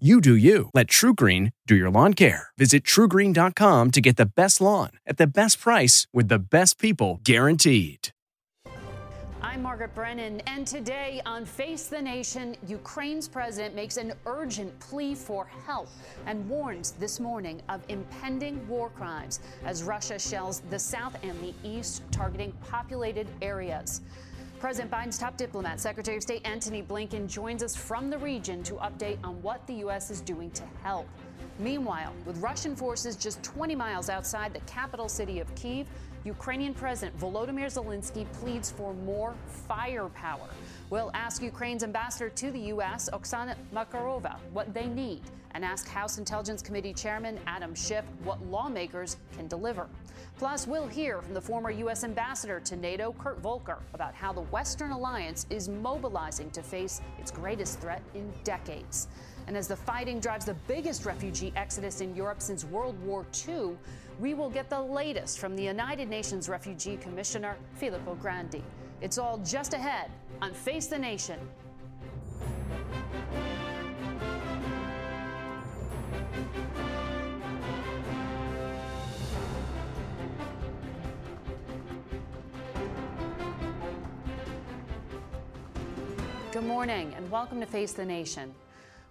You do you. Let TruGreen do your lawn care. Visit trugreen.com to get the best lawn at the best price with the best people guaranteed. I'm Margaret Brennan, and today on Face the Nation, Ukraine's president makes an urgent plea for help and warns this morning of impending war crimes as Russia shells the south and the east, targeting populated areas. President Biden's top diplomat, Secretary of State Antony Blinken, joins us from the region to update on what the U.S. is doing to help. Meanwhile, with Russian forces just 20 miles outside the capital city of Kiev, Ukrainian President Volodymyr Zelensky pleads for more firepower. We'll ask Ukraine's ambassador to the U.S., Oksana Markarova, what they need and ask House Intelligence Committee Chairman Adam Schiff what lawmakers can deliver. Plus, we'll hear from the former U.S. ambassador to NATO, Kurt Volker, about how the Western alliance is mobilizing to face its greatest threat in decades. And as the fighting drives the biggest refugee exodus in Europe since World War II, we will get the latest from the United Nations Refugee Commissioner, Filippo Grandi. It's all just ahead on Face the Nation. Good morning and welcome to Face the Nation.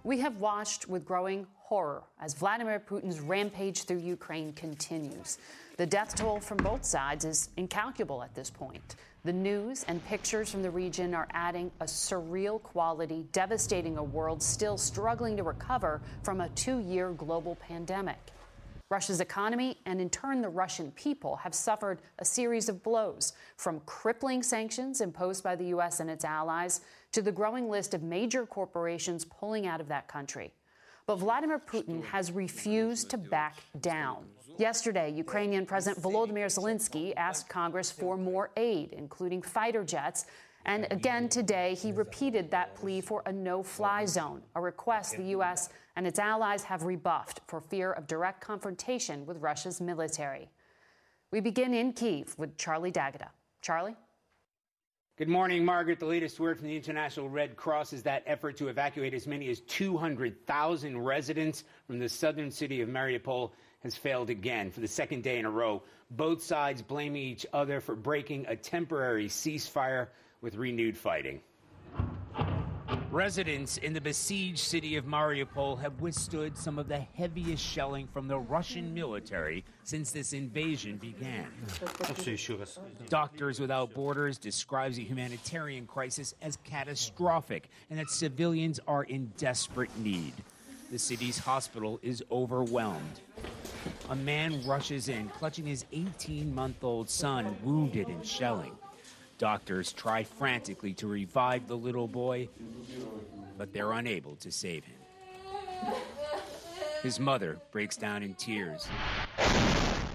We have watched with growing horror as Vladimir Putin's rampage through Ukraine continues. The death toll from both sides is incalculable at this point. The news and pictures from the region are adding a surreal quality, devastating a world still struggling to recover from a two year global pandemic. Russia's economy and, in turn, the Russian people have suffered a series of blows, from crippling sanctions imposed by the U.S. and its allies to the growing list of major corporations pulling out of that country. But Vladimir Putin has refused to back down. Yesterday, Ukrainian President Volodymyr Zelensky asked Congress for more aid, including fighter jets. And again today, he repeated that plea for a no fly zone, a request the U.S. and its allies have rebuffed for fear of direct confrontation with Russia's military. We begin in Kiev with Charlie D'Agata. Charlie? Good morning, Margaret. The latest word from the International Red Cross is that effort to evacuate as many as 200,000 residents from the southern city of Mariupol has failed again for the second day in a row. Both sides blaming each other for breaking a temporary ceasefire with renewed fighting. Residents in the besieged city of Mariupol have withstood some of the heaviest shelling from the Russian military since this invasion began. Doctors Without Borders describes the humanitarian crisis as catastrophic and that civilians are in desperate need. The city's hospital is overwhelmed. A man rushes in, clutching his 18 month old son, wounded in shelling. Doctors try frantically to revive the little boy, but they're unable to save him. His mother breaks down in tears.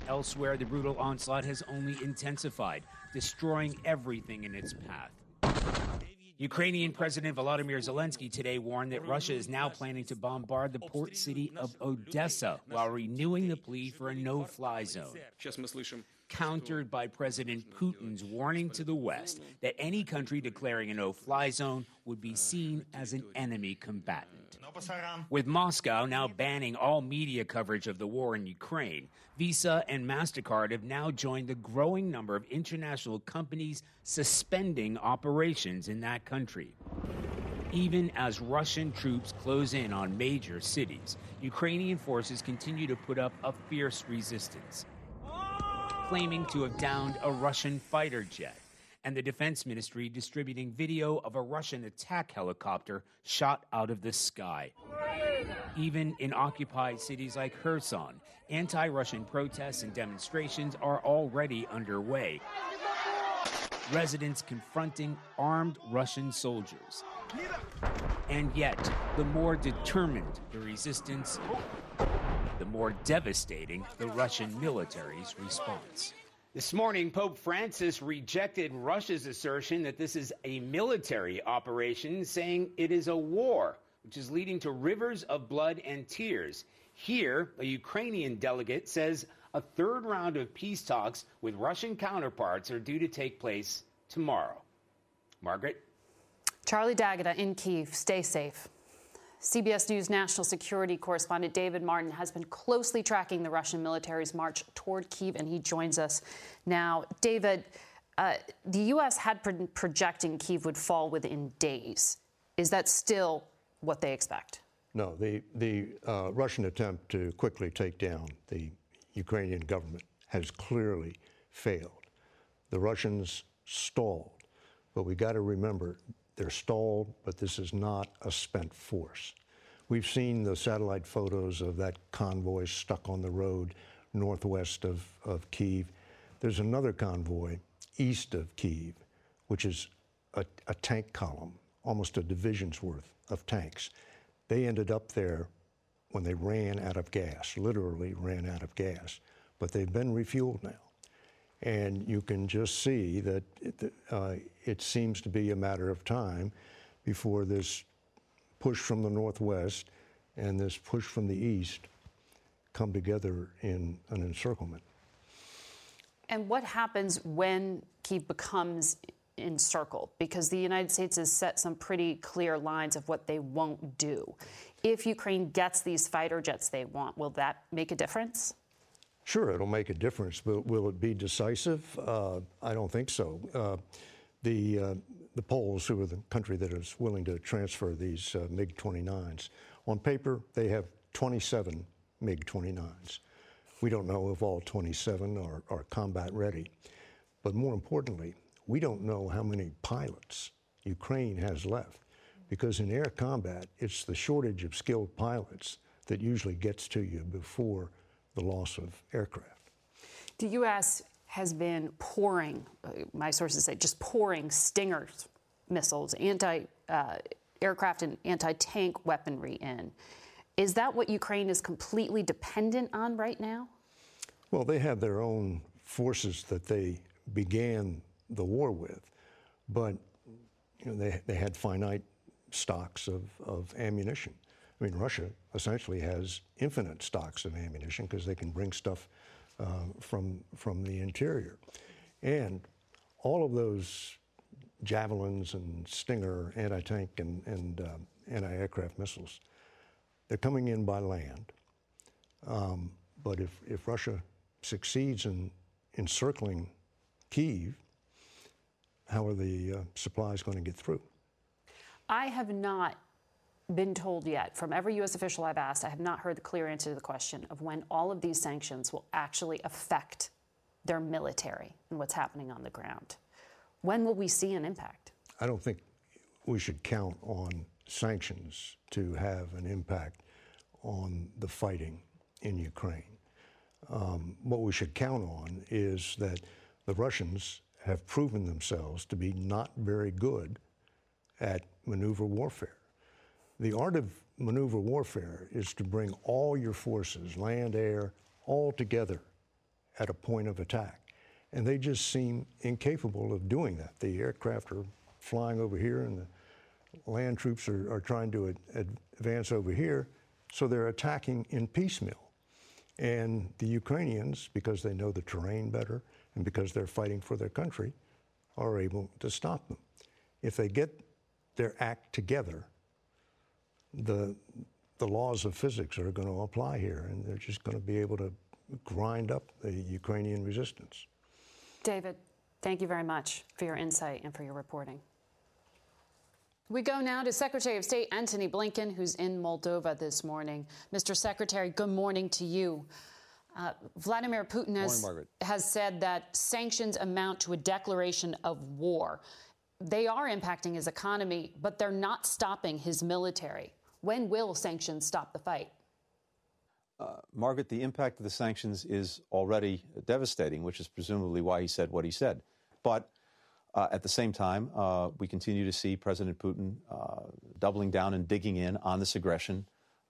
Elsewhere, the brutal onslaught has only intensified, destroying everything in its path. Ukrainian President Volodymyr Zelensky today warned that Russia is now planning to bombard the port city of Odessa while renewing the plea for a no fly zone countered by President Putin's warning to the West that any country declaring a no fly zone would be seen as an enemy combatant. With Moscow now banning all media coverage of the war in Ukraine, Visa and MasterCard have now joined the growing number of international companies suspending operations in that country. Even as Russian troops close in on major cities, Ukrainian forces continue to put up a fierce resistance claiming to have downed a Russian fighter jet, and the defense ministry distributing video of a Russian attack helicopter shot out of the sky. Even in occupied cities like Kherson, anti Russian protests and demonstrations are already underway. residents confronting armed Russian soldiers. And yet, the more determined the resistance, the more devastating the Russian military's response. This morning, Pope Francis rejected Russia's assertion that this is a military operation, saying it is a war, which is leading to rivers of blood and tears. Here, a Ukrainian delegate says a third round of peace talks with Russian counterparts are due to take place tomorrow. Margaret? Charlie D'Agata in Kiev. Stay safe. CBS News national security correspondent David Martin has been closely tracking the Russian military's march toward Kiev, and he joins us now. David, uh, the U.S. had been projecting Kiev would fall within days. Is that still what they expect? No, the, the uh, Russian attempt to quickly take down the Ukrainian government has clearly failed. The Russians stalled, but we got to remember they're stalled, but this is not a spent force. We've seen the satellite photos of that convoy stuck on the road northwest of, of Kiev. There's another convoy east of Kiev, which is a, a tank column, almost a division's worth of tanks. They ended up there when they ran out of gas, literally ran out of gas, but they've been refueled now. And you can just see that it, uh, it seems to be a matter of time before this push from the northwest and this push from the east come together in an encirclement. And what happens when Kiev becomes encircled? Because the United States has set some pretty clear lines of what they won't do. If Ukraine gets these fighter jets they want, will that make a difference? Sure, it'll make a difference, but will it be decisive? Uh, I don't think so. Uh, the, uh, the Poles, who are the country that is willing to transfer these uh, MiG 29s, on paper, they have 27 MiG 29s. We don't know if all 27 are, are combat ready. But more importantly, we don't know how many pilots Ukraine has left. Because in air combat, it's the shortage of skilled pilots that usually gets to you before the loss of aircraft. The U.S. has been pouring, uh, my sources say, just pouring Stinger missiles, anti uh, aircraft and anti tank weaponry in. Is that what Ukraine is completely dependent on right now? Well, they have their own forces that they began the war with, but you know, they, they had finite stocks of, of ammunition. I mean, Russia essentially has infinite stocks of ammunition because they can bring stuff uh, from, from the interior. And all of those javelins and Stinger anti tank and, and uh, anti aircraft missiles, they're coming in by land. Um, but if, if Russia succeeds in encircling Kiev, how are the uh, supplies going to get through? I have not been told yet from every U.S. official I've asked, I have not heard the clear answer to the question of when all of these sanctions will actually affect their military and what's happening on the ground. When will we see an impact? I don't think we should count on sanctions to have an impact on the fighting in Ukraine. Um, what we should count on is that the Russians have proven themselves to be not very good at maneuver warfare. The art of maneuver warfare is to bring all your forces, land, air, all together at a point of attack. And they just seem incapable of doing that. The aircraft are flying over here, and the land troops are, are trying to ad- advance over here, so they're attacking in piecemeal. And the Ukrainians, because they know the terrain better and because they're fighting for their country, are able to stop them. If they get their act together, the, the laws of physics are going to apply here, and they're just going to be able to grind up the Ukrainian resistance. David, thank you very much for your insight and for your reporting. We go now to Secretary of State Antony Blinken, who's in Moldova this morning. Mr. Secretary, good morning to you. Uh, Vladimir Putin has, morning, has said that sanctions amount to a declaration of war. They are impacting his economy, but they're not stopping his military. When will sanctions stop the fight? Uh, Margaret, the impact of the sanctions is already devastating, which is presumably why he said what he said. But Uh, at the same time, uh, we continue to see President Putin uh, doubling down and digging in on this aggression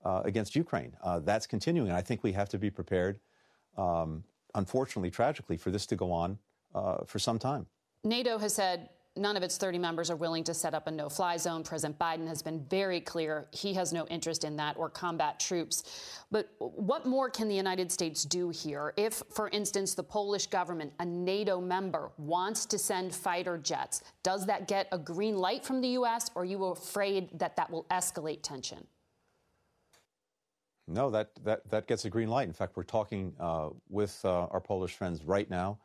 uh, against Ukraine. Uh, that's continuing, and I think we have to be prepared, um, unfortunately, tragically, for this to go on uh, for some time. NATO has said none of its 30 members are willing to set up a no fly zone. President Biden has been very clear he has no interest in that or combat troops. But what more can the United States do here? If, for instance, the Polish government, a NATO member, wants to send fighter jets, does that get a green light from the U.S., or are you afraid that that will escalate tension? No, that, that, that gets a green light. In fact, we're talking uh, with uh, our Polish friends right now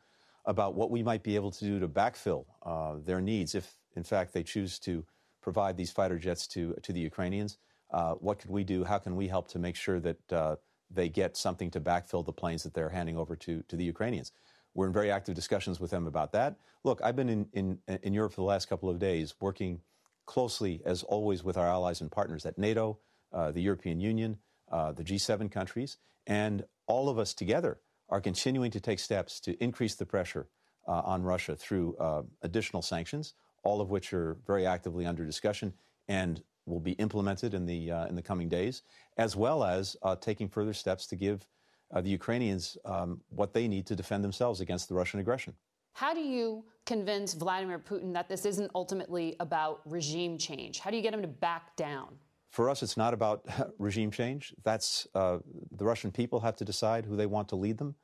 about what we might be able to do to backfill uh, their needs if, in fact, they choose to provide these fighter jets to, to the Ukrainians. Uh, what could we do? How can we help to make sure that uh, they get something to backfill the planes that they're handing over to, to the Ukrainians? We're in very active discussions with them about that. Look, I've been in, in, in Europe for the last couple of days working closely, as always, with our allies and partners at NATO, uh, the European Union, uh, the G7 countries, and all of us together are continuing to take steps to increase the pressure uh, on Russia through uh, additional sanctions, all of which are very actively under discussion and will be implemented in the uh, in the coming days, as well as uh, taking further steps to give uh, the Ukrainians um, what they need to defend themselves against the Russian aggression. How do you convince Vladimir Putin that this isn't ultimately about regime change? How do you get him to back down? For us, it's not about regime change. That's uh, the Russian people have to decide who they want to lead them.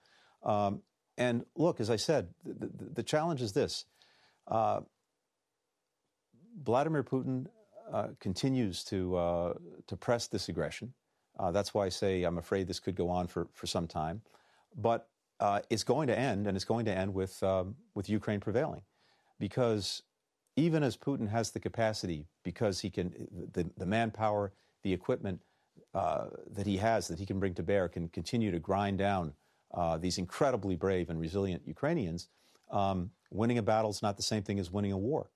Um, and look, as I said, the, the, the challenge is this: uh, Vladimir Putin uh, continues to uh, to press this aggression. Uh, that's why I say I'm afraid this could go on for, for some time, but uh, it's going to end, and it's going to end with um, with Ukraine prevailing, because even as Putin has the capacity, because he can, the, the manpower, the equipment uh, that he has that he can bring to bear can continue to grind down uh, these incredibly brave and resilient Ukrainians. Um, winning a battle is not the same thing as winning a war.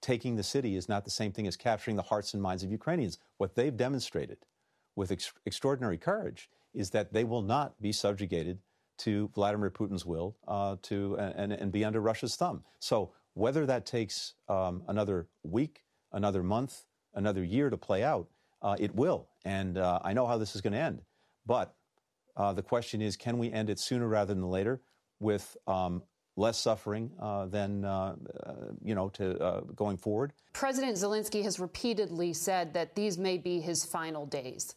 Taking the city is not the same thing as capturing the hearts and minds of Ukrainians. What they've demonstrated with ex- extraordinary courage is that they will not be subjugated to Vladimir Putin's will uh, to and, and, be under Russia's thumb. So whether that takes um, another week, another month, another year to play out, uh, it will. And uh, I know how this is going to end. But uh, the question is can we end it sooner rather than later with um, less suffering uh, than, uh, uh, you know, to going forward? President Zelensky has repeatedly said that these may be his final days.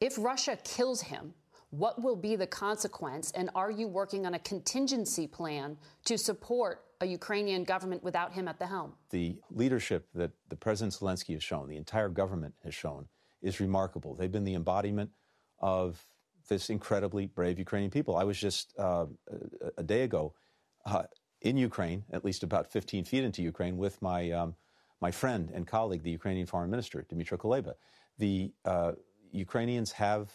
If Russia kills him, what will be the consequence? And are you working on a contingency plan to support a Ukrainian government without him at the helm. The leadership that the President Zelensky has shown, the entire government has shown, is remarkable. They've been the embodiment of this incredibly brave Ukrainian people. I was just uh, a day ago uh, in Ukraine, at least about 15 feet into Ukraine, with my um, my friend and colleague, the Ukrainian Foreign Minister Dmytro Kuleba. The uh, Ukrainians have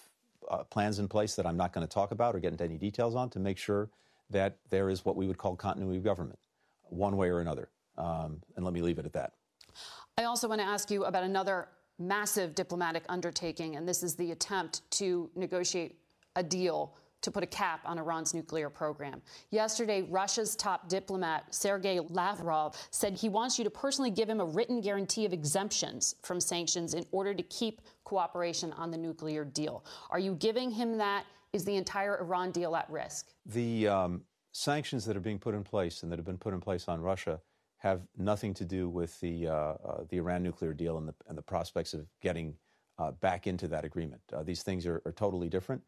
uh, plans in place that I'm not going to talk about or get into any details on to make sure that there is what we would call continuity of government one way or another. Um, and let me leave it at that. I also want to ask you about another massive diplomatic undertaking, and this is the attempt to negotiate a deal to put a cap on Iran's nuclear program. Yesterday, Russia's top diplomat, Sergei Lavrov, said he wants you to personally give him a written guarantee of exemptions from sanctions in order to keep cooperation on the nuclear deal. Are you giving him that? Is the entire Iran deal at risk? The um, sanctions that are being put in place and that have been put in place on Russia have nothing to do with the uh, uh, the Iran nuclear deal and the and the prospects of getting uh, back into that agreement. Uh, these things are, are, totally different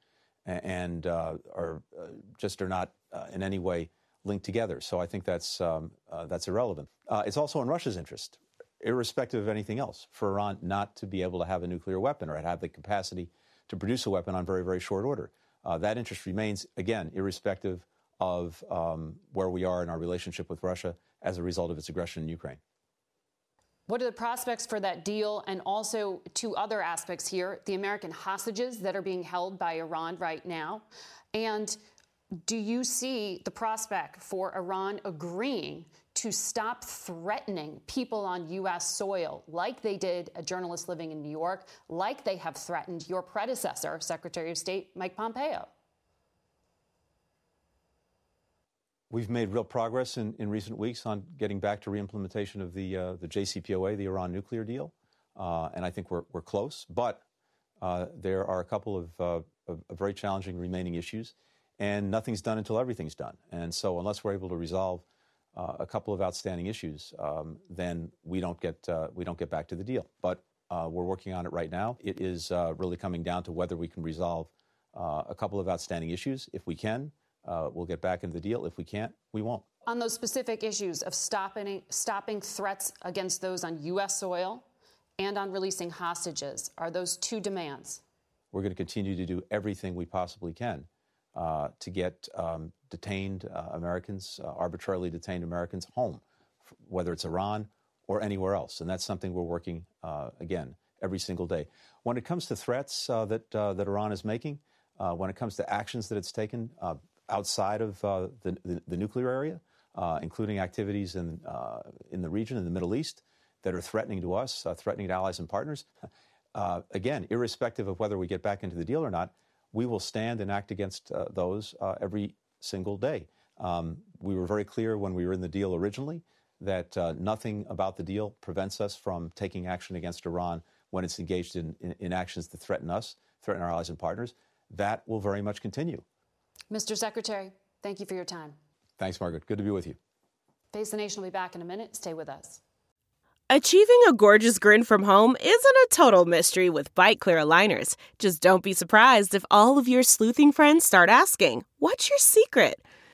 and uh, are uh, just are not in any way linked together. So I think that's um, that's irrelevant. it's also in Russia's interest, irrespective of anything else, for Iran not to be able to have a nuclear weapon or have the capacity to produce a weapon on very very short order. that interest remains again irrespective of um, where we are in our relationship with Russia as a result of its aggression in Ukraine. What are the prospects for that deal? And also, two other aspects here the American hostages that are being held by Iran right now. And do you see the prospect for Iran agreeing to stop threatening people on U.S. soil like they did a journalist living in New York, like they have threatened your predecessor, Secretary of State Mike Pompeo? We've made real progress in, in recent weeks on getting back to reimplementation of the, uh, the JCPOA, the Iran nuclear deal. Uh, and I think we're, we're close. But uh, there are a couple of, uh, of, of, very challenging remaining issues, and nothing's done until everything's done. And so, unless we're able to resolve uh, a couple of outstanding issues, um, then we don't get uh, we don't get back to the deal. But we're working on it right now. It is really coming down to whether we can resolve a couple of outstanding issues. If we can, we'll get back into the deal. If we can't, we won't. On those specific issues of stopping stopping threats against those on U.S. soil and on releasing hostages? Are those two demands? We're going to continue to do everything we possibly can uh, to get um, detained uh, Americans, uh, arbitrarily detained Americans, home, whether it's Iran or anywhere else. And that's something we're working, uh, again, every single day. When it comes to threats uh, that, uh, that Iran is making, when it comes to actions that it's taken outside of the, the, the, nuclear area, including activities in, in the region, in the Middle East, that are threatening to us, uh, threatening to allies and partners. Uh, again, irrespective of whether we get back into the deal or not, we will stand and act against uh, those uh, every single day. Um, we were very clear when we were in the deal originally that uh, nothing about the deal prevents us from taking action against Iran when it's engaged in, in, in actions that threaten us, threaten our allies and partners. That will very much continue. Mr. Secretary, thank you for your time. Thanks, Margaret. Good to be with you. Face the Nation will be back in a minute. Stay with us. Achieving a gorgeous grin from home isn't a total mystery with Byte clear aligners. Just don't be surprised if all of your sleuthing friends start asking, What's your secret?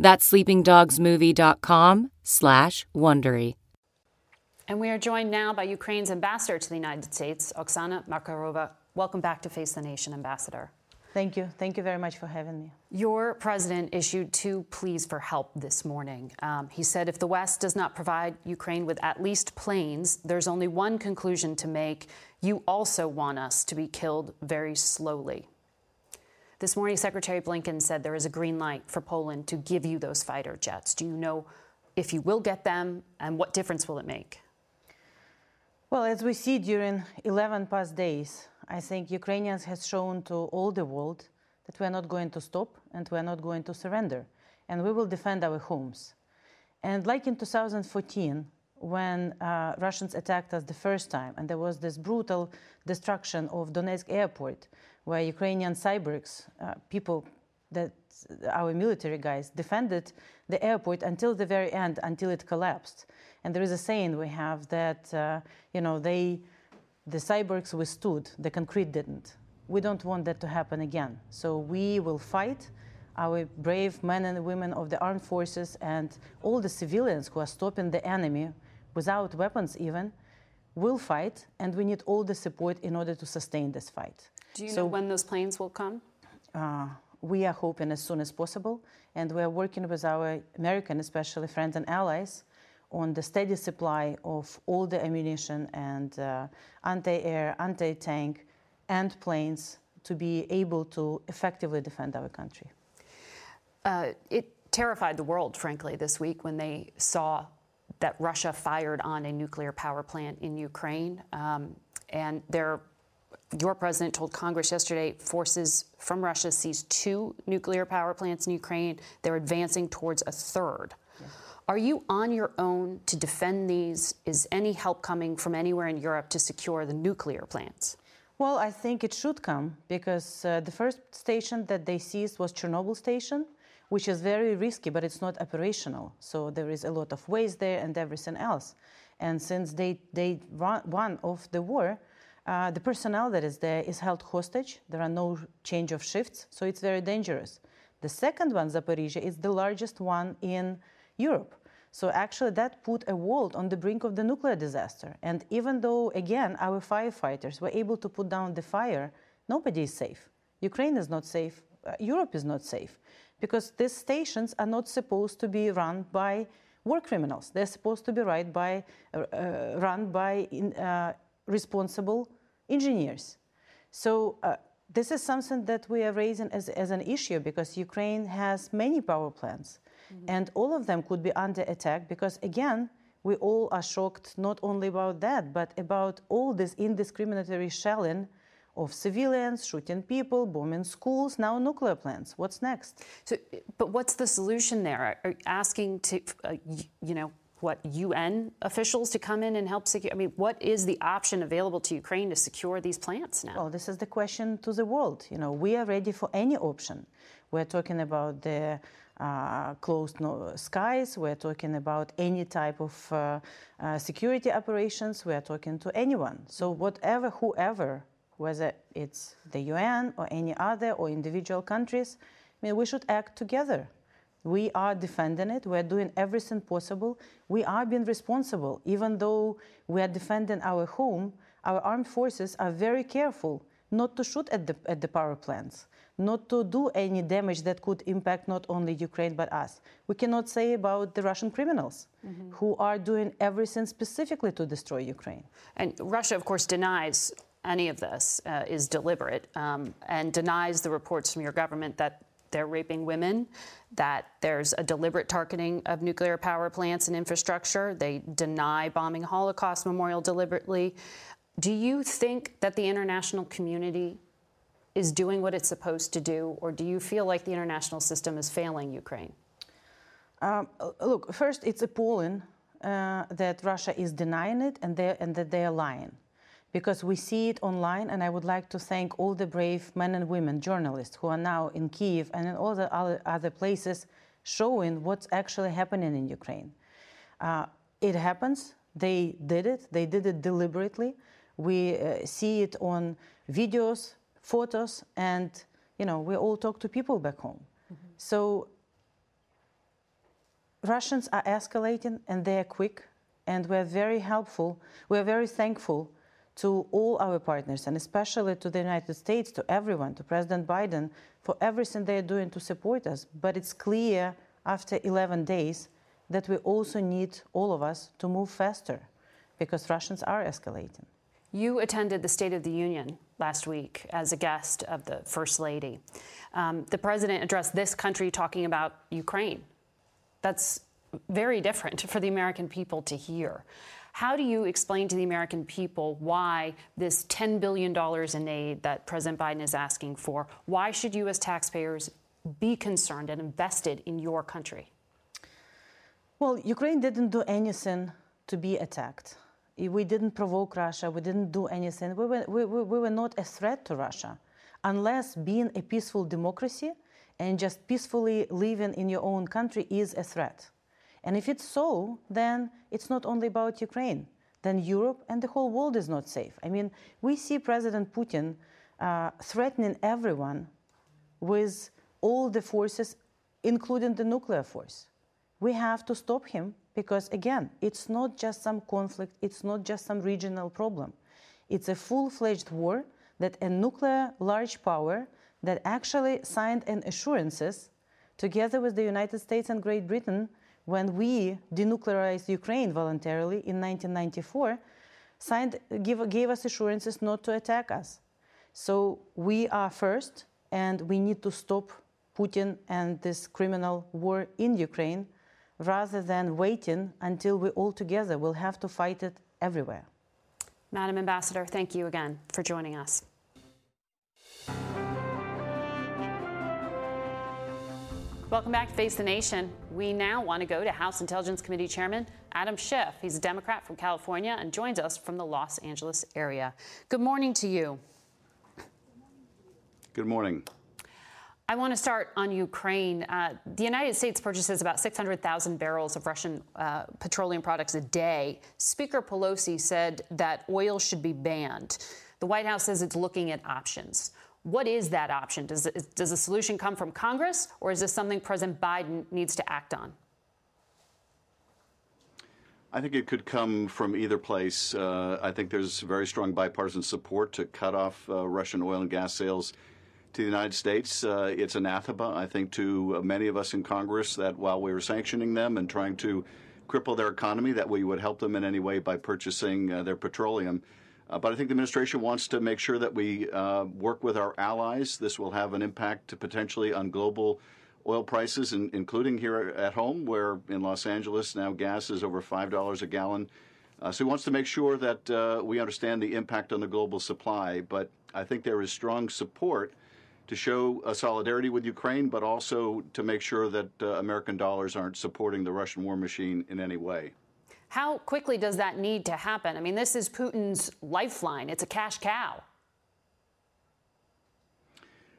That's sleepingdogsmovie.com slash Wondery. And we are joined now by Ukraine's ambassador to the United States, Oksana Markarova. Welcome back to Face the Nation, Ambassador. Thank you. Thank you very much for having me. Your president issued two pleas for help this morning. Um, he said if the West does not provide Ukraine with at least planes, there's only one conclusion to make. You also want us to be killed very slowly. This morning, Secretary Blinken said there is a green light for Poland to give you those fighter jets. Do you know if you will get them and what difference will it make? Well, as we see during 11 past days, I think Ukrainians has shown to all the world that we are not going to stop and we are not going to surrender, and we will defend our homes. And like in 2014, when uh, Russians attacked us the first time, and there was this brutal destruction of Donetsk airport, where Ukrainian cyborgs, uh, people that our military guys defended the airport until the very end, until it collapsed. And there is a saying we have that, uh, you know, they the cyborgs withstood, the concrete didn't. We don't want that to happen again. So we will fight. Our brave men and women of the armed forces and all the civilians who are stopping the enemy without weapons even will fight, and we need all the support in order to sustain this fight. Do you so, know when those planes will come? Uh, we are hoping as soon as possible, and we are working with our American, especially friends and allies, on the steady supply of all the ammunition and uh, anti-air, anti-tank, and planes to be able to effectively defend our country. Uh, it terrified the world, frankly, this week when they saw that Russia fired on a nuclear power plant in Ukraine. Um, and their, your president told Congress yesterday forces from Russia seized two nuclear power plants in Ukraine. They're advancing towards a third. Are you on your own to defend these? Is any help coming from anywhere in Europe to secure the nuclear plants? Well, I think it should come because uh, the first station that they seized was Chernobyl station, which is very risky, but it's not operational. So there is a lot of waste there and everything else. And since day, day one of the war, uh, the personnel that is there is held hostage. There are no change of shifts, so it's very dangerous. The second one, Zaporizhia, is the largest one in Europe. So actually, that put a world on the brink of the nuclear disaster. And even though, again, our firefighters were able to put down the fire, nobody is safe. Ukraine is not safe. Uh, Europe is not safe because these stations are not supposed to be run by war criminals. They're supposed to be run by, uh, uh, run by in, uh, responsible engineers. So uh, this is something that we are raising as, as an issue because Ukraine has many power plants mm-hmm. and all of them could be under attack because, again, we all are shocked not only about that, but about all this indiscriminatory shelling of civilians, shooting people, bombing schools, now nuclear plants. What's next? So, but what's the solution there? Are asking to, uh, you know, what UN officials to come in and help secure? I mean, what is the option available to Ukraine to secure these plants now? Well, this is the question to the world. You know, we are ready for any option. We're talking about the uh, closed no skies. We're talking about any type of uh, uh, security operations. We're talking to anyone. So whatever, whoever, whether it's the UN or any other or individual countries, I mean, we should act together. We are defending it. We're doing everything possible. We are being responsible. Even though we are defending our home, our armed forces are very careful not to shoot at the, at the power plants, not to do any damage that could impact not only Ukraine but us. We cannot say about the Russian criminals mm-hmm. who are doing everything specifically to destroy Ukraine. And Russia, of course, denies any of this uh, is deliberate um, and denies the reports from your government that they're raping women, that there's a deliberate targeting of nuclear power plants and infrastructure. They deny bombing Holocaust Memorial deliberately. Do you think that the international community is doing what it's supposed to do, or do you feel like the international system is failing Ukraine? Um, look, first, it's appalling uh, that Russia is denying it and, and that they are lying because we see it online. And I would like to thank all the brave men and women, journalists, who are now in Kiev and in all the other, other places showing what's actually happening in Ukraine. Uh, it happens. They did it. They did it deliberately. We uh, see it on videos, photos, and you know we all talk to people back home. Mm-hmm. So Russians are escalating, and they are quick, and we're very helpful. We're very thankful to all our partners, and especially to the United States, to everyone, to President Biden, for everything they're doing to support us. But it's clear after 11 days that we also need all of us to move faster because Russians are escalating. You attended the State of the Union last week as a guest of the First Lady. Um, the president addressed this country talking about Ukraine. That's very different for the American people to hear. How do you explain to the American people why this $10 billion in aid that President Biden is asking for, why should U.S. taxpayers be concerned and invested in your country? Well, Ukraine didn't do anything to be attacked. We didn't provoke Russia. We didn't do anything. We were, we, we were not a threat to Russia. Unless being a peaceful democracy and just peacefully living in your own country is a threat. And if it's so, then it's not only about Ukraine. Then Europe and the whole world is not safe. I mean, we see President Putin uh, threatening everyone with all the forces, including the nuclear force. We have to stop him because, again, it's not just some conflict, it's not just some regional problem. It's a full fledged war that a nuclear large power that actually signed an assurances together with the United States and Great Britain when we denuclearized Ukraine voluntarily in 1994, signed, give, gave us assurances not to attack us. So we are first, and we need to stop Putin and this criminal war in Ukraine rather than waiting until we all together will have to fight it everywhere. Madam Ambassador, thank you again for joining us. Welcome back to Face the Nation. We now want to go to House Intelligence Committee Chairman Adam Schiff. He's a Democrat from California and joins us from the Los Angeles area. Good morning to you. Good morning. I want to start on Ukraine. Uh, the United States purchases about 600,000 barrels of Russian uh, petroleum products a day. Speaker Pelosi said that oil should be banned. The White House says it's looking at options. What is that option? Does, does the solution come from Congress, or is this something President Biden needs to act on? I think it could come from either place. Uh, I think there's very strong bipartisan support to cut off uh, Russian oil and gas sales to the United States. Uh, it's anathema, I think, to many of us in Congress that while we were sanctioning them and trying to cripple their economy, that we would help them in any way by purchasing uh, their petroleum. Uh, but I think the administration wants to make sure that we uh, work with our allies. This will have an impact potentially on global oil prices, in, including here at home, where in Los Angeles now gas is over $5 a gallon. Uh, so he wants to make sure that uh, we understand the impact on the global supply. But I think there is strong support to show a solidarity with Ukraine, but also to make sure that uh, American dollars aren't supporting the Russian war machine in any way. How quickly does that need to happen? I mean, this is Putin's lifeline. It's a cash cow.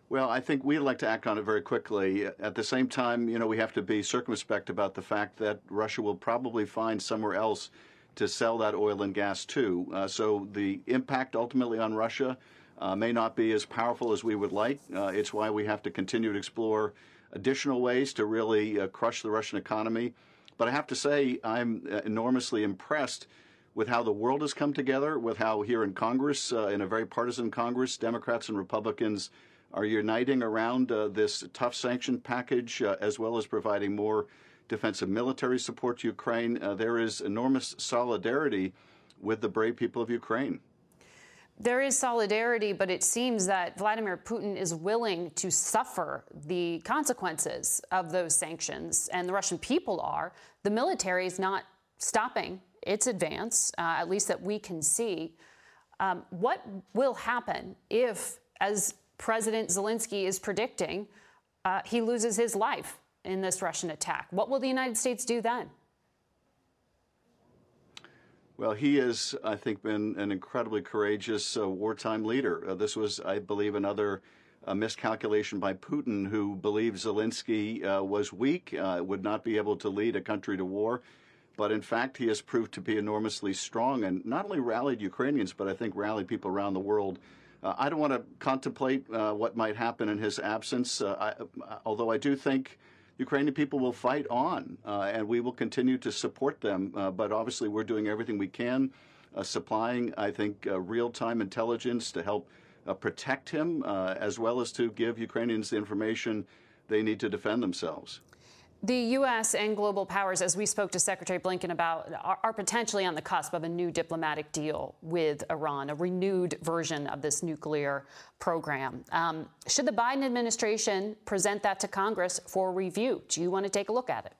Well, I think we'd like to act on it very quickly. At the same time, you know, we have to be circumspect about the fact that Russia will probably find somewhere else to sell that oil and gas to. Uh, so the impact ultimately on Russia uh, may not be as powerful as we would like. Uh, it's why we have to continue to explore additional ways to really uh, crush the Russian economy. But I have to say, I'm uh, enormously impressed with how the world has come together, with how here in Congress, uh, in a very partisan Congress, Democrats and Republicans are uniting around uh, this tough sanction package, as well as providing more defensive military support to Ukraine. there is enormous solidarity with the brave people of Ukraine there is solidarity, but it seems that Vladimir Putin is willing to suffer the consequences of those sanctions, and the Russian people are. The military is not stopping its advance, uh, at least that we can see. Um, what will happen if, as President Zelensky is predicting, uh, he loses his life in this Russian attack? What will the United States do then? Well, he has, I think, been an incredibly courageous uh, wartime leader. Uh, this was, I believe, another uh, miscalculation by Putin, who believed Zelensky uh, was weak, uh, would not be able to lead a country to war. But in fact, he has proved to be enormously strong and not only rallied Ukrainians, but I think rallied people around the world. Uh, I don't want to contemplate what might happen in his absence, I, although I do think Ukrainian people will fight on, uh, and we will continue to support them. Uh, but obviously, we're doing everything we can, uh, supplying, I think, uh, real time intelligence to help uh, protect him, as well as to give Ukrainians the information they need to defend themselves. The U.S. and global powers, as we spoke to Secretary Blinken about, are, are, potentially on the cusp of a new diplomatic deal with Iran, a renewed version of this nuclear program. Um, should the Biden administration present that to Congress for review? Do you want to take a look at it?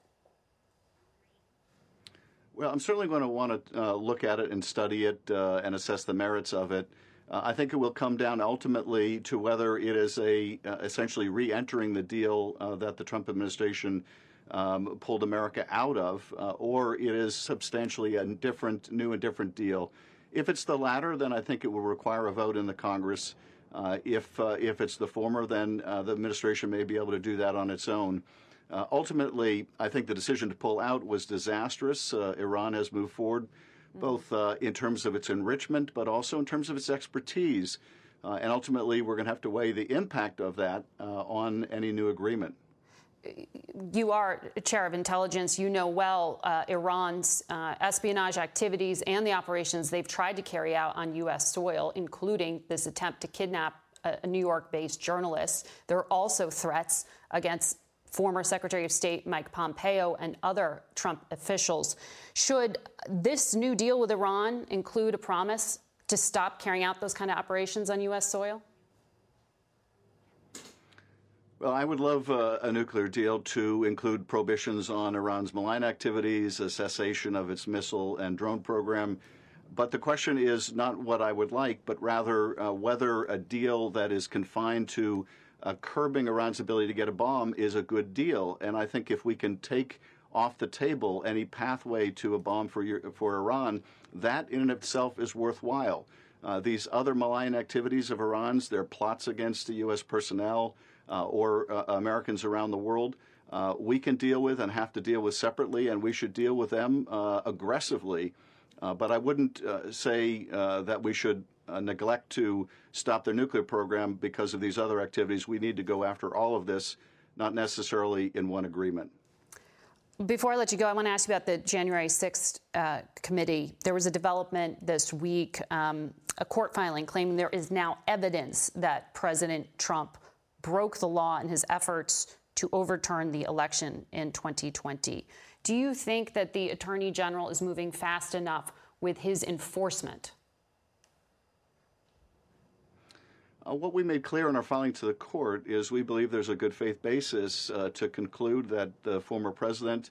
Well, I'm certainly going to want to uh, look at it and study it uh, and assess the merits of it. Uh, I think it will come down ultimately to whether it is a uh, essentially re-entering the deal uh, that the Trump administration um, pulled America out of, uh, or it is substantially a different, new and different deal. If it's the latter, then I think it will require a vote in the Congress. Uh, if uh, if it's the former, then uh, the administration may be able to do that on its own. Uh, ultimately, I think the decision to pull out was disastrous. Uh, Iran has moved forward, both in terms of its enrichment, but also in terms of its expertise. and ultimately, we're going to have to weigh the impact of that on any new agreement you are chair of intelligence. You know well uh, Iran's uh, espionage activities and the operations they've tried to carry out on U.S. soil, including this attempt to kidnap a, New York based journalist. There are also threats against former Secretary of State Mike Pompeo and other Trump officials. Should this new deal with Iran include a promise to stop carrying out those kind of operations on U.S. soil? Well, I would love uh, a nuclear deal to include prohibitions on Iran's malign activities, a cessation of its missile and drone program. But the question is not what I would like, but rather uh, whether a deal that is confined to uh, curbing Iran's ability to get a bomb is a good deal. And I think if we can take off the table any pathway to a bomb for, for Iran, that in and of itself is worthwhile. Uh, these other malign activities of Iran's, their plots against the U.S. personnel, uh, or uh, Americans around the world. Uh, we can deal with and have to deal with separately, and we should deal with them uh, aggressively. But I wouldn't say that we should neglect to stop their nuclear program because of these other activities. We need to go after all of this, not necessarily in one agreement. Before I let you go, I want to ask you about the January 6th uh, committee. There was a development this week, um, a court filing claiming there is now evidence that President Trump broke the law in his efforts to overturn the election in 2020. Do you think that the Attorney General is moving fast enough with his enforcement? Uh, what we made clear in our filing to the court is we believe there's a good faith basis uh, to conclude that the former president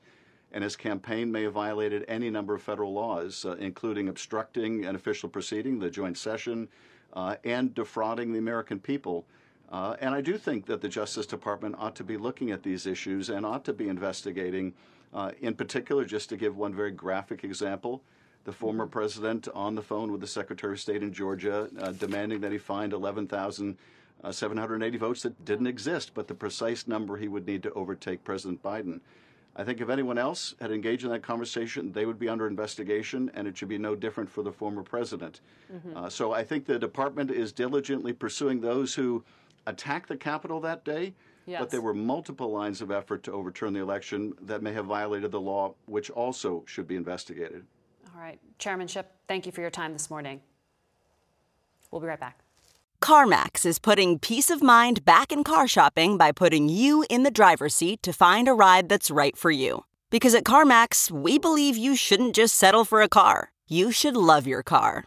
and his campaign may have violated any number of federal laws, uh, including obstructing an official proceeding, the joint session, uh, and defrauding the American people. Uh, and I do think that the Justice Department ought to be looking at these issues and ought to be investigating. Uh, in particular, just to give one very graphic example, the former president on the phone with the Secretary of State in Georgia, uh, demanding that he find 11,780 uh, votes that didn't exist, but the precise number he would need to overtake President Biden. I think if anyone else had engaged in that conversation, they would be under investigation, and it should be no different for the former president. Mm-hmm. Uh, so I think the department is diligently pursuing those who attacked the Capitol that day. Yes. But there were multiple lines of effort to overturn the election that may have violated the law, which also should be investigated. All right. Chairman Schiff, thank you for your time this morning. We'll be right back. CarMax is putting peace of mind back in car shopping by putting you in the driver's seat to find a ride that's right for you. Because at CarMax, we believe you shouldn't just settle for a car, you should love your car.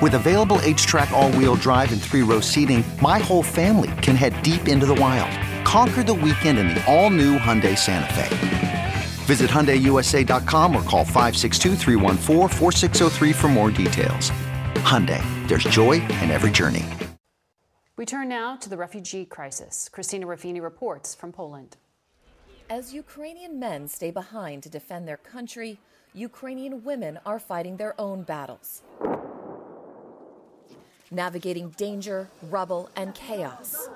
With available HTRAC, all wheel drive, and three row seating, my whole family can head deep into the wild. Conquer the weekend in the all new Hyundai Santa Fe. Visit HyundaiUSA.com or call 562 for more details. Hyundai, there's joy in every journey. We turn now to the refugee crisis. Christina Ruffini reports from Poland. As Ukrainian men stay behind to defend their country, Ukrainian women are fighting their own battles. Navigating danger, rubble, and chaos.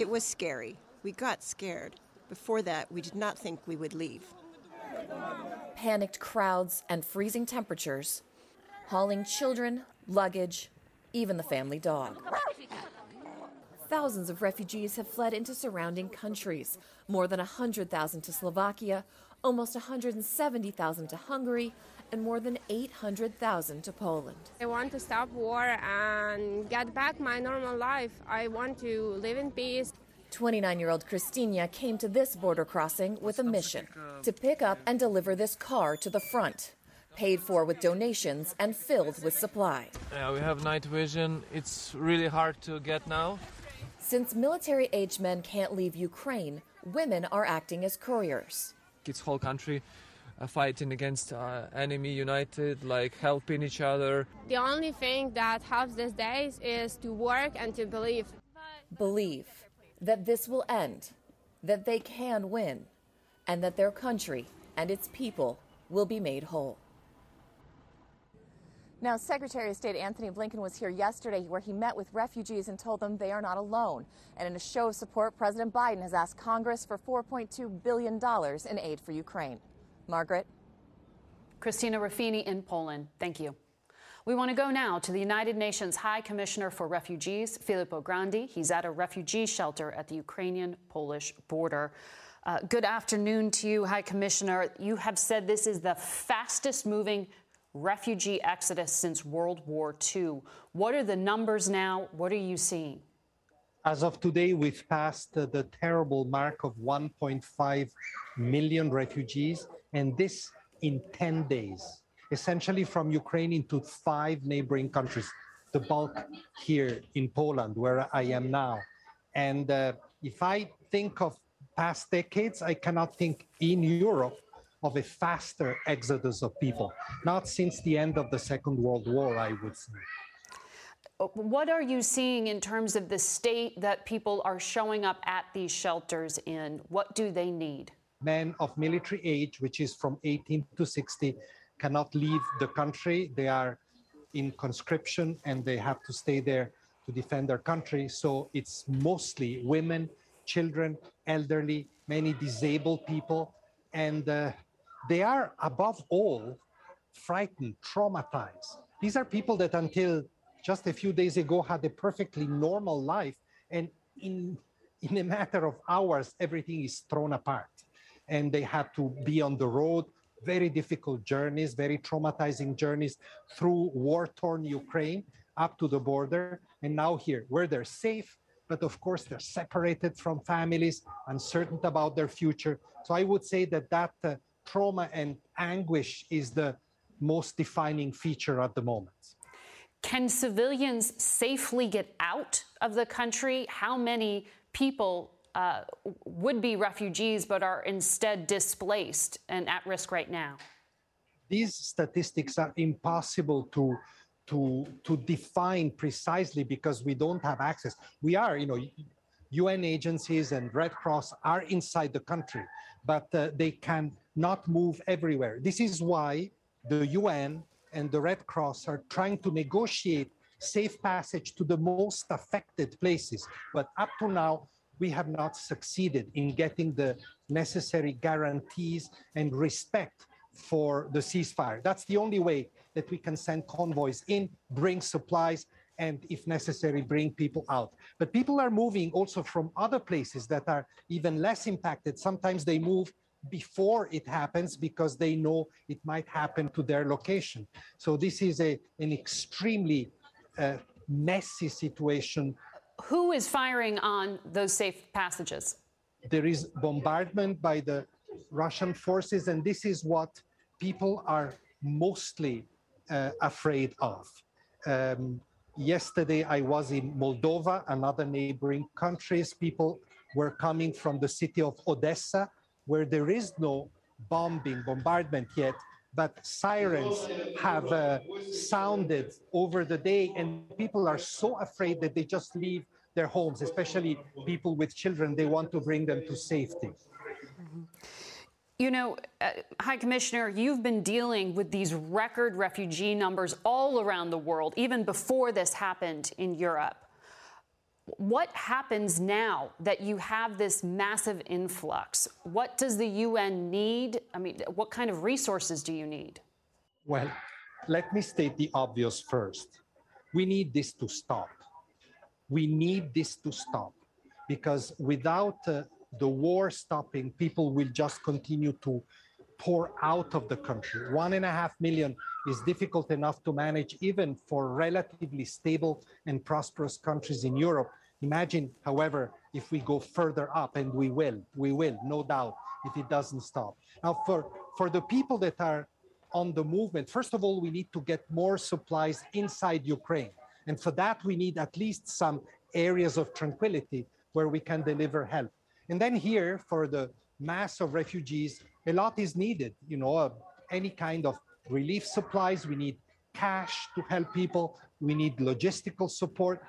It was scary. We got scared. Before that, we did not think we would leave. Panicked crowds and freezing temperatures, hauling children, luggage, even the family dog. Thousands of refugees have fled into surrounding countries, more than 100,000 to Slovakia, almost 170,000 to Hungary, and more than 800,000 to Poland. I want to stop war and get back my normal life. I want to live in peace. 29 year old Christina came to this border crossing with a mission to pick up and deliver this car to the front, paid for with donations and filled with supply. Yeah, we have night vision. It's really hard to get now. Since military age men can't leave Ukraine, women are acting as couriers. It's whole country fighting against uh, enemy united, like helping each other. The only thing that helps these days is to work and to believe. Believe that this will end, that they can win, and that their country and its people will be made whole. Now, Secretary of State Antony Blinken was here yesterday where he met with refugees and told them they are not alone. And in a show of support, President Biden has asked Congress for $4.2 billion in aid for Ukraine. Margaret? Christina Ruffini in Poland. Thank you. We want to go now to the United Nations High Commissioner for Refugees, Filippo Grandi. He's at a refugee shelter at the Ukrainian Polish border. Uh, good afternoon to you, High Commissioner. You have said this is the fastest moving refugee exodus since World War II. What are the numbers now? What are you seeing? As of today, we've passed the terrible mark of 1.5 million refugees, and this in 10 days essentially from Ukraine into five neighboring countries, the bulk here in Poland, where I am now. And uh, if I think of past decades, I cannot think in Europe of a faster exodus of people, not since the end of the Second World War, I would say. What are you seeing in terms of the state that people are showing up at these shelters in? What do they need? Men of military age, which is from 18 to 60, cannot leave the country. They are in conscription and they have to stay there to defend their country. So it's mostly women, children, elderly, many disabled people. And uh, they are, above all, frightened, traumatized. These are people that until just a few days ago had a perfectly normal life. And in, in a matter of hours, everything is thrown apart. And they had to be on the road, very difficult journeys, very traumatizing journeys through war torn Ukraine up to the border. And now here, where they're safe, but of course they're separated from families, uncertain about their future. So I would say that that uh, trauma and anguish is the most defining feature at the moment. Can civilians safely get out of the country? How many people uh, would be refugees but are instead displaced and at risk right now? These statistics are impossible to to to define precisely because we don't have access. We are, you know, UN agencies and Red Cross are inside the country, but uh, they can not move everywhere. This is why the UN and the Red Cross are trying to negotiate safe passage to the most affected places. But up to now, we have not succeeded in getting the necessary guarantees and respect for the ceasefire. That's the only way that we can send convoys in, bring supplies, and if necessary, bring people out. But people are moving also from other places that are even less impacted. Sometimes they move before it happens because they know it might happen to their location. So this is a, an extremely uh, messy situation. Who is firing on those safe passages? There is bombardment by the Russian forces, and this is what people are mostly uh, afraid of. Um, yesterday, I was in Moldova, another neighboring countries. People were coming from the city of Odessa, where there is no bombing, bombardment yet, but sirens have uh, sounded over the day, and people are so afraid that they just leave their homes, especially people with children. They want to bring them to safety. Mm-hmm. You know, uh, High Commissioner, you've been dealing with these record refugee numbers all around the world, even before this happened in Europe. What happens now that you have this massive influx? What does the UN need? I mean, what kind of resources do you need? Well, let me state the obvious first. We need this to stop. We need this to stop because without uh, the war stopping, people will just continue to pour out of the country. One and a half million is difficult enough to manage even for relatively stable and prosperous countries in Europe. Imagine, however, if we go further up, and we will, we will, no doubt, if it doesn't stop. Now, for, for the people that are on the movement, first of all, we need to get more supplies inside Ukraine. And for that, we need at least some areas of tranquility where we can deliver help. And then here, for the mass of refugees, a lot is needed. You know, uh, any kind of relief supplies. We need cash to help people. We need logistical support.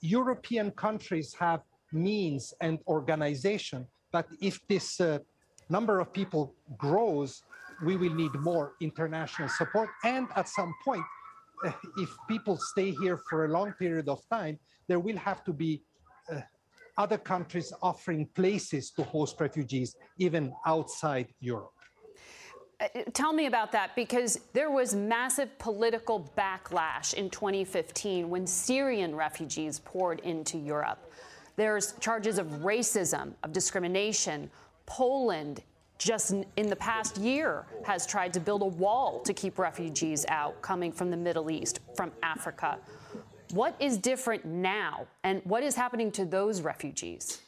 European countries have means and organization, but if this uh, number of people grows, we will need more international support. And at some point, uh, if people stay here for a long period of time, there will have to be uh, other countries offering places to host refugees, even outside Europe. Uh, tell me about that because there was massive political backlash in 2015 when Syrian refugees poured into Europe. There's charges of racism, of discrimination. Poland, just in the past year, has tried to build a wall to keep refugees out coming from the Middle East, from Africa. What is different now, and what is happening to those refugees?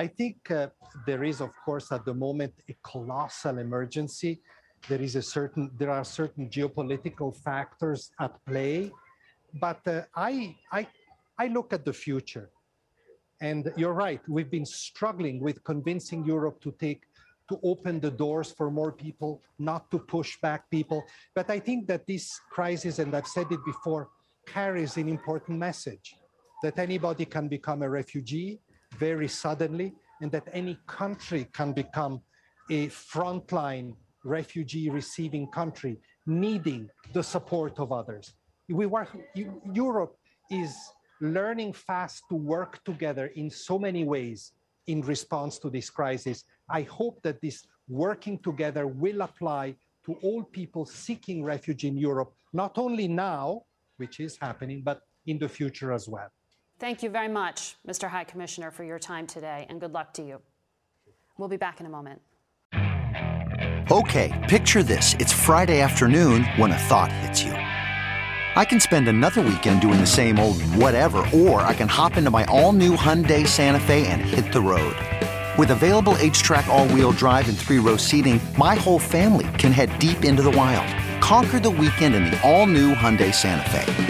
I think uh, there is, of course, at the moment a colossal emergency. There is a certain, there are certain geopolitical factors at play, but uh, I, I, I look at the future, And you're right, we've been struggling with convincing Europe to take to open the doors for more people, not to push back people. But I think that this crisis, and I've said it before, carries an important message that anybody can become a refugee very suddenly, and that any country can become a frontline refugee receiving country needing the support of others. We were, Europe is learning fast to work together in so many ways in response to this crisis. I hope that this working together will apply to all people seeking refuge in Europe, not only now, which is happening, but in the future as well. Thank you very much, Mr. High Commissioner, for your time today, and good luck to you. We'll be back in a moment. Okay, picture this. It's Friday afternoon when a thought hits you. I can spend another weekend doing the same old whatever, or I can hop into my all new Hyundai Santa Fe and hit the road. With available HTRAC, all wheel drive, and three row seating, my whole family can head deep into the wild. Conquer the weekend in the all new Hyundai Santa Fe.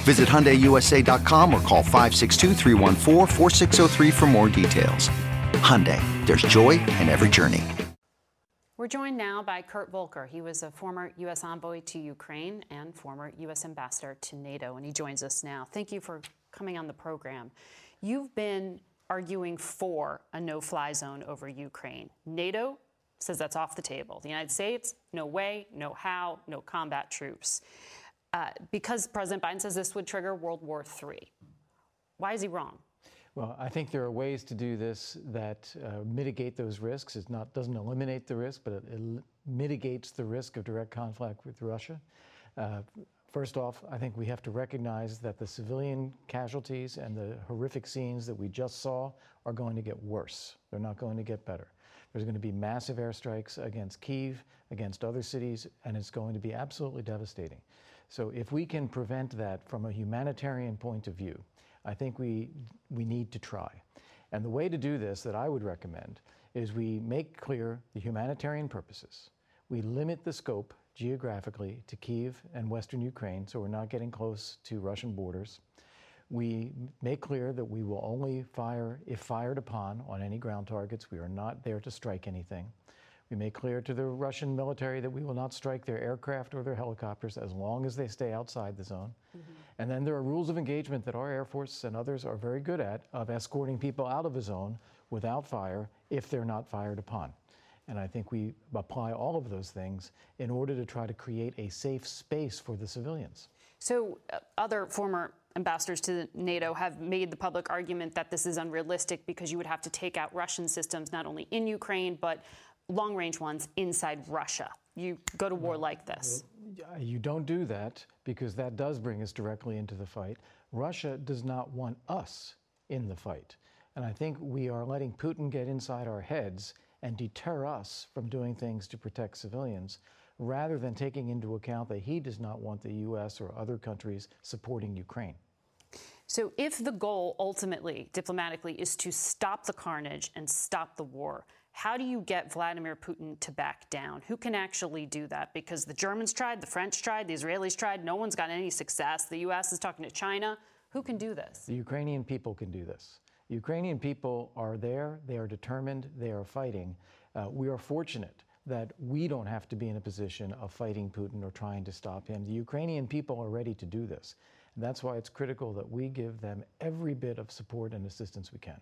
Visit HyundaiUSA.com or call 562 for more details. Hyundai, there's joy in every journey. We're joined now by Kurt Volker. He was a former U.S. envoy to Ukraine and former U.S. ambassador to NATO, and he joins us now. Thank you for coming on the program. You've been arguing for a no fly zone over Ukraine. NATO says that's off the table. The United States, no way, no how, no combat troops uh, because President Biden says this would trigger World War III. Why is he wrong? Well, I think there are ways to do this that uh, mitigate those risks. It not doesn't eliminate the risk, but it, it, mitigates the risk of direct conflict with Russia. Uh, first off, I think we have to recognize that the civilian casualties and the horrific scenes that we just saw are going to get worse. They're not going to get better. There's going to be massive airstrikes against Kiev, against other cities, and it's going to be absolutely devastating. So if we can prevent that from a humanitarian point of view, I think we, we need to try. And the way to do this that I would recommend is we make clear the humanitarian purposes. We limit the scope geographically to Kiev and Western Ukraine, so we're not getting close to Russian borders. We make clear that we will only fire if fired upon on any ground targets. We are not there to strike anything. We make clear to the Russian military that we will not strike their aircraft or their helicopters as long as they stay outside the zone. Mm-hmm. And then there are rules of engagement that our Air Force and others are very good at of escorting people out of a zone without fire if they're not fired upon. And I think we apply all of those things in order to try to create a safe space for the civilians. So, uh, other former ambassadors to NATO have made the public argument that this is unrealistic because you would have to take out Russian systems not only in Ukraine, but long range ones inside Russia. You go to war like this. You don't do that because that does bring us directly into the fight. Russia does not want us in the fight. And I think we are letting Putin get inside our heads and deter us from doing things to protect civilians rather than taking into account that he does not want the U.S. or other countries supporting Ukraine. So, if the goal ultimately, diplomatically, is to stop the carnage and stop the war, how do you get Vladimir Putin to back down? Who can actually do that? Because the Germans tried, the French tried, the Israelis tried. No one's got any success. The U.S. is talking to China. Who can do this? The Ukrainian people can do this. The Ukrainian people are there, they are determined, they are fighting. Uh, we are fortunate that we don't have to be in a position of fighting Putin or trying to stop him. The Ukrainian people are ready to do this. And that's why it's critical that we give them every bit of support and assistance we can.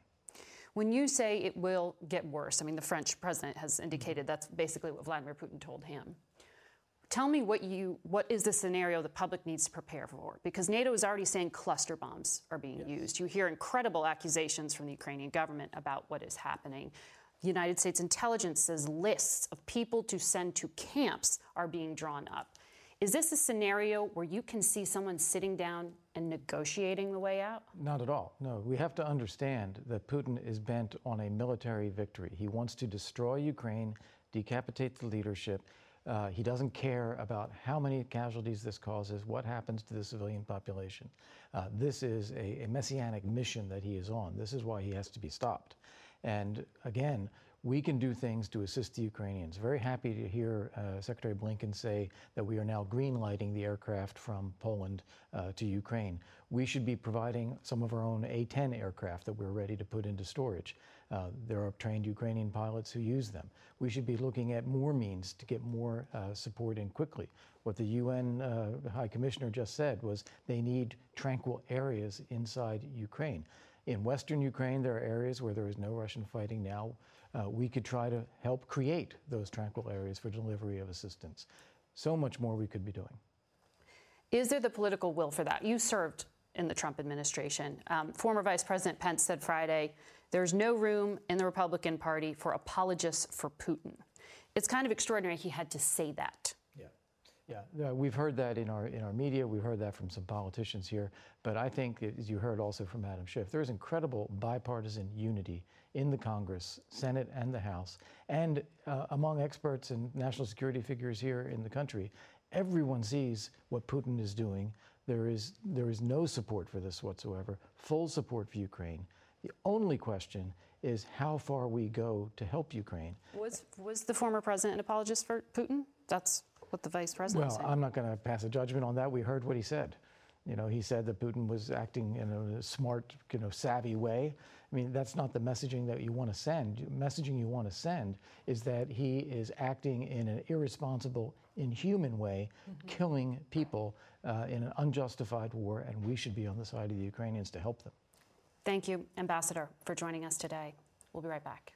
When you say it will get worse, I mean, the French president has mm-hmm. indicated that's basically what Vladimir Putin told him. Tell me what you what is the scenario the public needs to prepare for? Because NATO is already saying cluster bombs are being yes. used. You hear incredible accusations from the Ukrainian government about what is happening. The United States intelligence says lists of people to send to camps are being drawn up. Is this a scenario where you can see someone sitting down and negotiating the way out? Not at all. No, we have to understand that Putin is bent on a military victory. He wants to destroy Ukraine, decapitate the leadership. Uh, he doesn't care about how many casualties this causes, what happens to the civilian population. Uh, this is a, a messianic mission that he is on. This is why he has to be stopped. And again, we can do things to assist the Ukrainians. Very happy to hear uh, Secretary Blinken say that we are now greenlighting the aircraft from Poland uh, to Ukraine. We should be providing some of our own A 10 aircraft that we're ready to put into storage. Uh, there are trained Ukrainian pilots who use them. We should be looking at more means to get more uh, support in quickly. What the UN uh, High Commissioner just said was they need tranquil areas inside Ukraine. In western Ukraine, there are areas where there is no Russian fighting now. Uh, we could try to help create those tranquil areas for delivery of assistance. So much more we could be doing. Is there the political will for that? You served in the Trump administration. Um, former Vice President Pence said Friday there's no room in the Republican Party for apologists for Putin. It's kind of extraordinary he had to say that. Yeah, uh, we've heard that in our in our media. We've heard that from some politicians here. But I think, as you heard also from Adam Schiff, there is incredible bipartisan unity in the Congress, Senate, and the House, and uh, among experts and national security figures here in the country. Everyone sees what Putin is doing. There is there is no support for this whatsoever. Full support for Ukraine. The only question is how far we go to help Ukraine. Was was the former president an apologist for Putin? That's what the vice president well, said. I'm not going to pass a judgment on that. We heard what he said. You know, he said that Putin was acting in a smart, you know, savvy way. I mean, that's not the messaging that you want to send. Messaging you want to send is that he is acting in an irresponsible, inhuman way, mm-hmm. killing people uh, in an unjustified war, and we should be on the side of the Ukrainians to help them. Thank you, Ambassador, for joining us today. We'll be right back.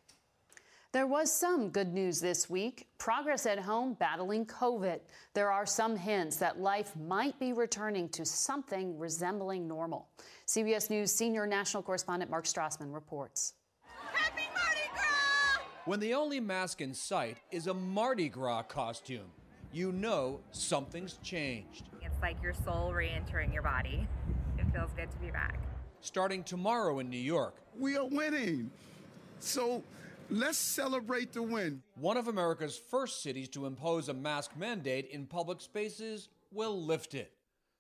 There was some good news this week progress at home battling COVID. There are some hints that life might be returning to something resembling normal. CBS News senior national correspondent Mark Strassmann reports. Happy Mardi Gras! When the only mask in sight is a Mardi Gras costume, you know something's changed. It's like your soul re entering your body. It feels good to be back. Starting tomorrow in New York. We are winning. So Let's celebrate the win. One of America's first cities to impose a mask mandate in public spaces will lift it.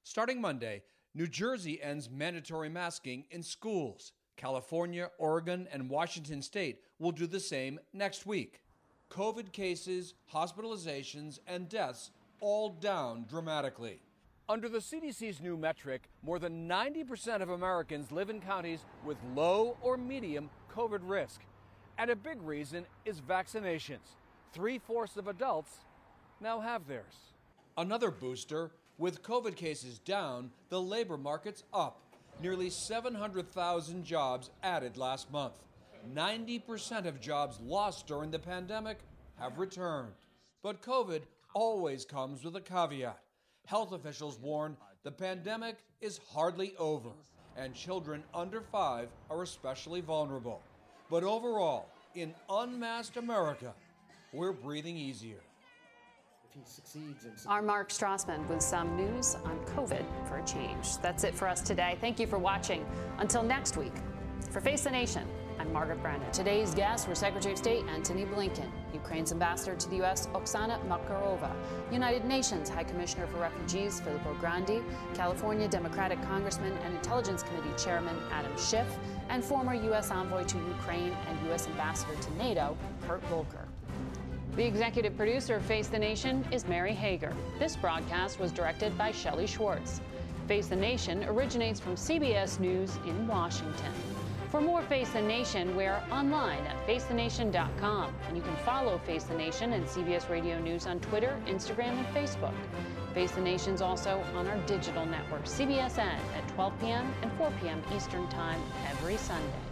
Starting Monday, New Jersey ends mandatory masking in schools. California, Oregon, and Washington state will do the same next week. COVID cases, hospitalizations, and deaths all down dramatically. Under the CDC's new metric, more than 90% of Americans live in counties with low or medium COVID risk. And a big reason is vaccinations. Three fourths of adults now have theirs. Another booster with COVID cases down, the labor market's up. Nearly 700,000 jobs added last month. 90% of jobs lost during the pandemic have returned. But COVID always comes with a caveat. Health officials warn the pandemic is hardly over, and children under five are especially vulnerable. But overall, in unmasked America, we're breathing easier. If he succeeds in Our Mark Strassmann with some news on COVID for a change. That's it for us today. Thank you for watching. Until next week, for Face the Nation, I'm Margaret Brennan. Today's guests were Secretary of State Antony Blinken, Ukraine's ambassador to the U.S. Oksana Markarova, United Nations High Commissioner for Refugees Filippo Grandi, California Democratic Congressman and Intelligence Committee Chairman Adam Schiff, and former U.S. envoy to Ukraine and U.S. ambassador to NATO, Kurt Volker. The executive producer of Face the Nation is Mary Hager. This broadcast was directed by Shelley Schwartz. Face the Nation originates from CBS News in Washington. For more Face the Nation, we're online at facethenation.com. And you can follow Face the Nation and CBS Radio News on Twitter, Instagram, and Facebook. Face the Nation's also on our digital network, CBSN, at 12 p.m. and 4 p.m. Eastern Time every Sunday.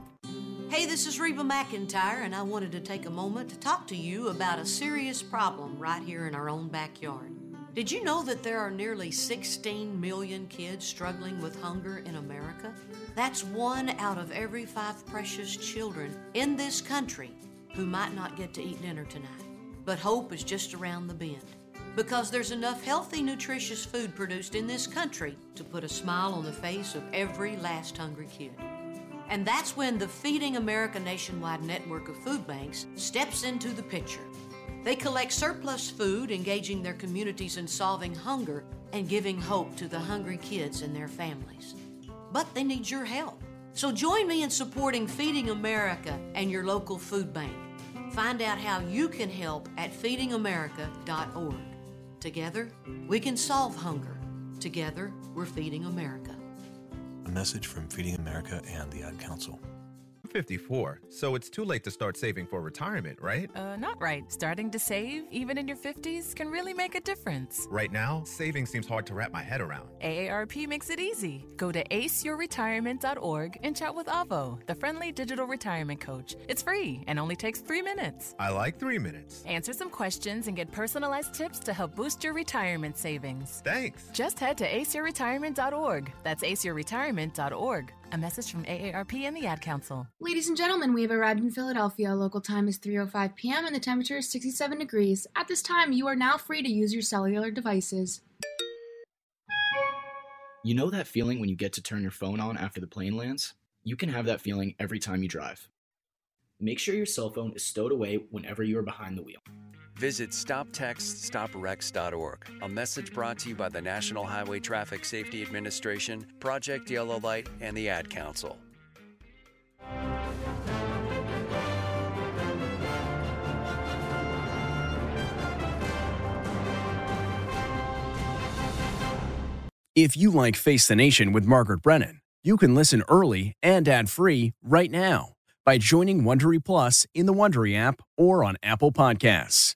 Hey, this is Reba McEntire, and I wanted to take a moment to talk to you about a serious problem right here in our own backyard. Did you know that there are nearly 16 million kids struggling with hunger in America? That's one out of every five precious children in this country who might not get to eat dinner tonight. But hope is just around the bend because there's enough healthy, nutritious food produced in this country to put a smile on the face of every last hungry kid. And that's when the Feeding America nationwide network of food banks steps into the picture. They collect surplus food, engaging their communities in solving hunger and giving hope to the hungry kids and their families. But they need your help. So join me in supporting Feeding America and your local food bank. Find out how you can help at feedingamerica.org. Together, we can solve hunger. Together, we're feeding America. A message from Feeding America and the Ad Council. 54, so it's too late to start saving for retirement, right? Uh, not right. Starting to save, even in your 50s, can really make a difference. Right now, saving seems hard to wrap my head around. AARP makes it easy. Go to aceyourretirement.org and chat with Avo, the friendly digital retirement coach. It's free and only takes three minutes. I like three minutes. Answer some questions and get personalized tips to help boost your retirement savings. Thanks. Just head to aceyourretirement.org. That's aceyourretirement.org. A message from AARP and the Ad Council. Ladies and gentlemen, we have arrived in Philadelphia. Local time is 3:05 p.m. and the temperature is 67 degrees. At this time, you are now free to use your cellular devices. You know that feeling when you get to turn your phone on after the plane lands? You can have that feeling every time you drive. Make sure your cell phone is stowed away whenever you are behind the wheel. Visit StopTextStopWrecks.org. A message brought to you by the National Highway Traffic Safety Administration, Project Yellow Light, and the Ad Council. If you like Face the Nation with Margaret Brennan, you can listen early and ad-free right now by joining Wondery Plus in the Wondery app or on Apple Podcasts.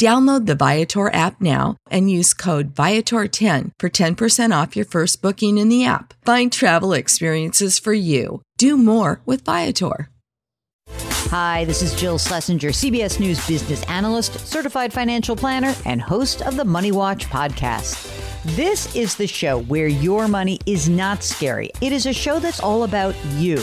Download the Viator app now and use code Viator10 for 10% off your first booking in the app. Find travel experiences for you. Do more with Viator. Hi, this is Jill Schlesinger, CBS News business analyst, certified financial planner, and host of the Money Watch podcast. This is the show where your money is not scary. It is a show that's all about you.